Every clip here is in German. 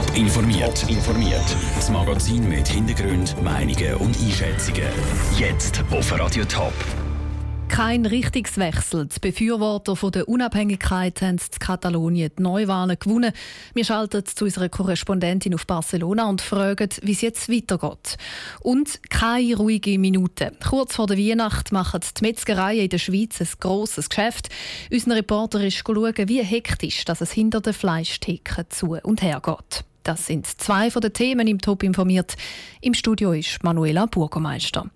Top informiert. informiert. Das Magazin mit Hintergrund, Meinungen und Einschätzungen. Jetzt auf Radio Top. Kein Richtungswechsel. Die Befürworter von der Unabhängigkeit haben in Katalonien die Neuwahlen gewonnen. Wir schalten zu unserer Korrespondentin auf Barcelona und fragen, wie es jetzt weitergeht. Und keine ruhige Minute. Kurz vor der Weihnacht machen die Metzgereien in der Schweiz ein grosses Geschäft. Unser Reporter ist schauen, wie hektisch dass es hinter den Fleischtheken zu und her geht. Das sind zwei von den Themen im Top informiert. Im Studio ist Manuela Burgermeister.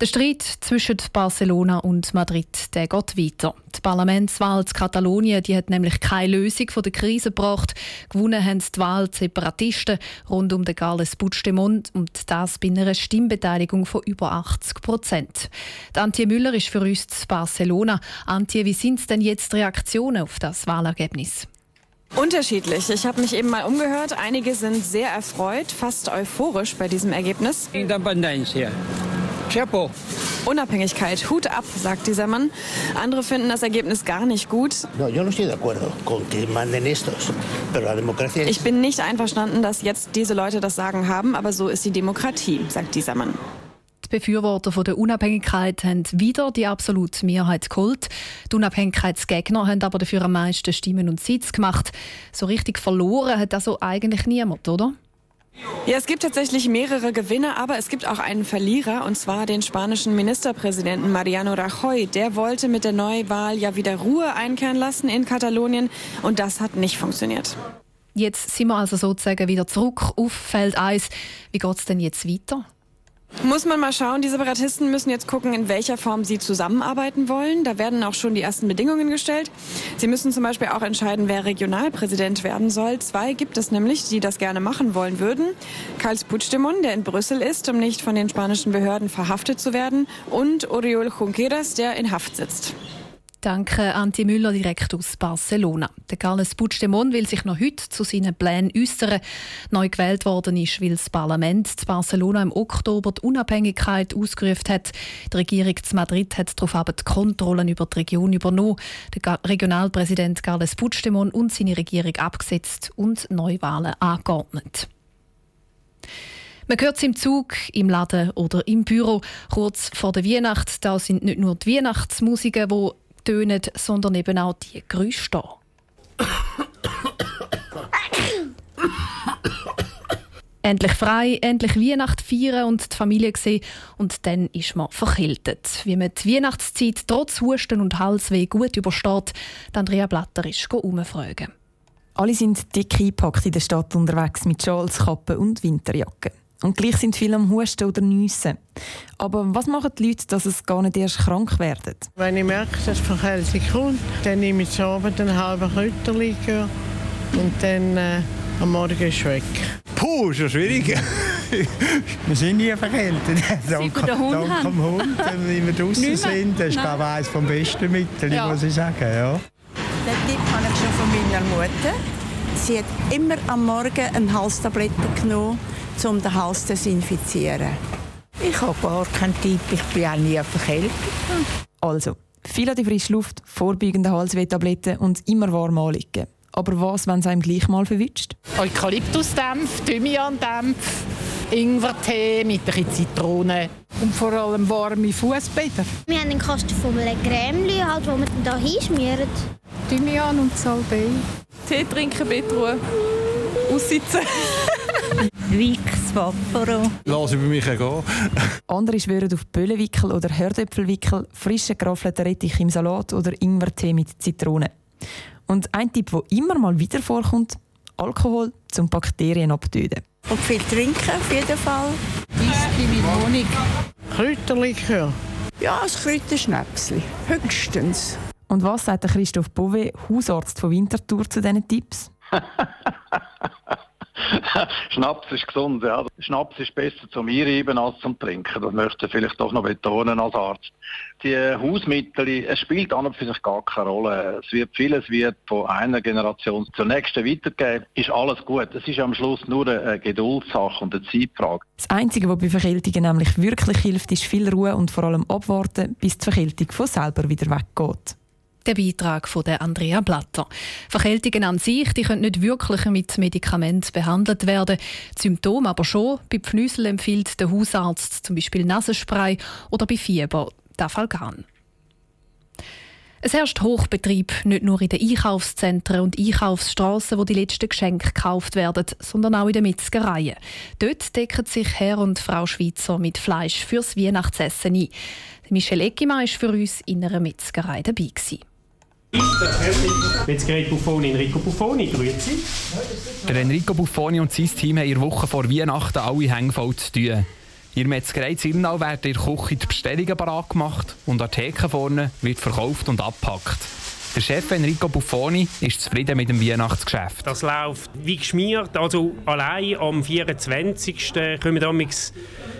Der Streit zwischen Barcelona und Madrid der geht weiter. Die Parlamentswahl in Katalonien die hat nämlich keine Lösung von der Krise gebracht. Gewonnen haben die Wahl Separatisten rund um den Carles Puigdemont und das bei einer Stimmbeteiligung von über 80 Prozent. Antje Müller ist für uns zu Barcelona. Antje, wie sind denn jetzt Reaktionen auf das Wahlergebnis? Unterschiedlich. Ich habe mich eben mal umgehört. Einige sind sehr erfreut, fast euphorisch bei diesem Ergebnis. Independencia. Unabhängigkeit, Hut ab, sagt dieser Mann. Andere finden das Ergebnis gar nicht gut. Ich bin nicht einverstanden, dass jetzt diese Leute das Sagen haben, aber so ist die Demokratie, sagt dieser Mann. Die Befürworter von der Unabhängigkeit haben wieder die absolute Mehrheit geholt. Die Unabhängigkeitsgegner haben aber dafür am meisten Stimmen und Sitz gemacht. So richtig verloren hat also eigentlich niemand, oder? Ja, es gibt tatsächlich mehrere Gewinner, aber es gibt auch einen Verlierer, und zwar den spanischen Ministerpräsidenten Mariano Rajoy. Der wollte mit der Neuwahl ja wieder Ruhe einkehren lassen in Katalonien, und das hat nicht funktioniert. Jetzt sind wir also sozusagen wieder zurück auf Feld 1. Wie geht es denn jetzt weiter? Muss man mal schauen. Die Separatisten müssen jetzt gucken, in welcher Form sie zusammenarbeiten wollen. Da werden auch schon die ersten Bedingungen gestellt. Sie müssen zum Beispiel auch entscheiden, wer Regionalpräsident werden soll. Zwei gibt es nämlich, die das gerne machen wollen würden. Carles Puigdemont, der in Brüssel ist, um nicht von den spanischen Behörden verhaftet zu werden. Und Oriol Junqueras, der in Haft sitzt. Danke, Antje Müller, direkt aus Barcelona. Der Carles Puigdemont will sich noch heute zu seinen Plänen äußern. Neu gewählt worden ist, weil das Parlament zu Barcelona im Oktober die Unabhängigkeit ausgerufen hat. Die Regierung zu Madrid hat darauf aber die Kontrollen über die Region übernommen. Der Regionalpräsident Carles Puigdemont und seine Regierung abgesetzt und Neuwahlen angeordnet. Man hört es im Zug, im Laden oder im Büro. Kurz vor der Weihnacht, da sind nicht nur die Weihnachtsmusiken, die tönen, sondern eben auch die Geräusche da. endlich frei, endlich Weihnacht feiern und die Familie sehen und dann ist man verkältet. Wie man die Weihnachtszeit trotz Husten und Halsweh gut übersteht, Andrea Blatter ist umfragen. Alle sind dick eingepackt in der Stadt unterwegs mit Schals, Kappen und Winterjacken. Und gleich sind viele am Husten oder Nüssen. Aber was machen die Leute, dass es gar nicht erst krank werden? Wenn ich merke, dass es Verkältung kommt, dann nehme ich zu Abend einen halben Kräuterlikör und dann äh, am Morgen ist es weg. Puh, schon schwierig. wir sind nie verkältet. dank, dank dem Hund, wenn wir draußen sind. Das ist, glaube ich, eines der besten Mittel, ja. muss ich sagen. Ja. Den Tipp habe ich schon von meiner Mutter. Sie hat immer am Morgen eine Halstablette genommen um den Hals zu desinfizieren. Ich habe gar keinen Tipp, ich bin auch nie verkältet. Also, viel an die frische Luft, vorbeugende Halswehtabletten und immer warm anliegen. Aber was, wenn es einem gleich mal verwünscht? Eukalyptusdämpf, Thymiandämpf, Ingwertee mit ein bisschen Zitrone. Und vor allem warme Fußbäder. Wir haben einen Kasten von einem Creme, halt, wo wir da hinschmieren. Thymian und Salbei. Tee trinken, Bettruhe. Aussitzen. Wix, Vapporo. Lass über mich gehen. Andere schwören auf Böllenwickel oder Hördöpfelwickel, frischen geraffelten Rettich im Salat oder Ingwertee mit Zitrone. Und ein Tipp, der immer mal wieder vorkommt, Alkohol zum Bakterien abtöten. Und viel trinken auf jeden Fall. Whisky mit Honig. Kräuterlikör. Ja, ein Kräuterschnäpsli. Höchstens. Und was sagt Christoph Bove, Hausarzt von Winterthur, zu diesen Tipps? Schnaps ist gesund, ja. Schnaps ist besser zum Einreiben als zum Trinken. Das möchte ich vielleicht doch noch betonen als Arzt. Die Hausmittel, es spielt an und für sich gar keine Rolle. Es wird vieles wird von einer Generation zur nächsten weitergegeben. Ist alles gut. Es ist am Schluss nur eine Geduldssache und eine Zeitfrage. Das Einzige, was bei Verkältungen nämlich wirklich hilft, ist viel Ruhe und vor allem abwarten, bis die Verkältung von selber wieder weggeht. Der Beitrag von der Andrea Blatter. Verkältungen an sich die können nicht wirklich mit Medikamenten behandelt werden. Die Symptome aber schon. Bei Pfnüsel empfiehlt der Hausarzt zum Beispiel Nasenspray oder bei Fieber Dafalgan. Es herrscht Hochbetrieb, nicht nur in den Einkaufszentren und Einkaufsstraßen, wo die letzten Geschenke gekauft werden, sondern auch in den Metzgereien. Dort decken sich Herr und Frau Schweizer mit Fleisch fürs Weihnachtsessen ein. Michel Eckimann war für uns in einer Metzgerei dabei. Gewesen. Metzgerei Buffoni, Enrico Buffoni, grüezi. Der Enrico Buffoni und sein Team haben der Woche vor Weihnachten alle Hänge voll zu tun. Der Metzgerei Zirnau werden in der Küche die Bestellungen bereit gemacht und an der Theke vorne wird verkauft und abgepackt. Der Chef Enrico Buffoni ist zufrieden mit dem Weihnachtsgeschäft. Das läuft wie geschmiert. Also allein am 24. kommen damals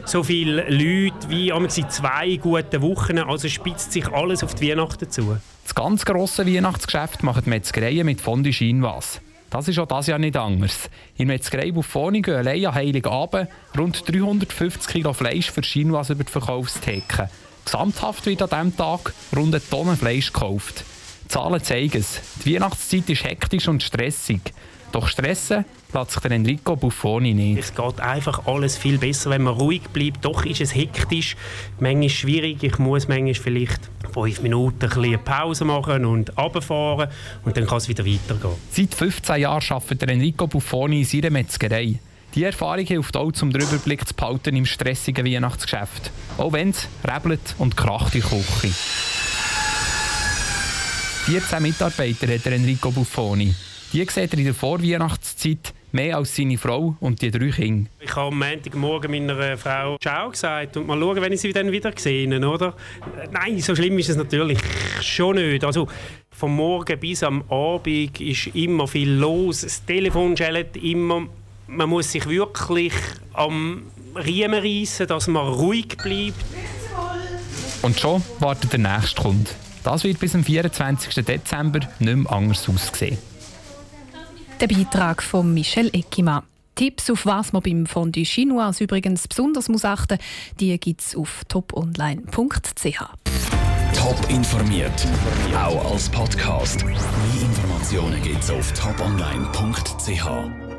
so viele Leute wie in zwei guten Wochen. Also spitzt sich alles auf die Weihnachten zu. Das ganz grosse Weihnachtsgeschäft machen die Metzgereien mit Fondue Chinoise. Das ist auch das Jahr nicht anders. In Metzgerei Buffoni gehen allein an Heiligabend rund 350 Kilo Fleisch für Chinoise über die Verkaufstheke. Gesamthaft wird an diesem Tag rund eine Tonne Fleisch gekauft. Die Zahlen zeigen es. Die Weihnachtszeit ist hektisch und stressig. Doch stressen lässt sich der Enrico Buffoni nicht. Es geht einfach alles viel besser, wenn man ruhig bleibt. Doch ist es hektisch, manchmal schwierig. Ich muss manchmal vielleicht fünf Minuten ein eine Pause machen und runterfahren und dann kann es wieder weitergehen. Seit 15 Jahren arbeitet Enrico Buffoni in seiner Metzgerei. Die Erfahrung hilft auch, um den Überblick zu behalten im stressigen Weihnachtsgeschäft. Auch wenn es rebelt und kracht in der Küche. 14 Mitarbeiter hat Enrico Buffoni. Die sieht er in der Vorweihnachtszeit mehr als seine Frau und die drei Kinder. Ich habe am Montagmorgen meiner Frau Ciao gesagt und mal schauen, wenn ich sie dann wieder sehe, oder? Nein, so schlimm ist es natürlich schon nicht. Also vom Morgen bis am Abend ist immer viel los. Das Telefon schellt immer. Man muss sich wirklich am Riemen reissen, dass man ruhig bleibt. Und schon wartet der nächste Kunde. Das wird bis zum 24. Dezember nicht mehr anders aussehen. Der Beitrag von Michel Eckimann. Tipps, auf was man beim Fondue Chinois übrigens besonders muss achten die gibt es auf toponline.ch. Top informiert, auch als Podcast. Mehr Informationen gibt es auf toponline.ch.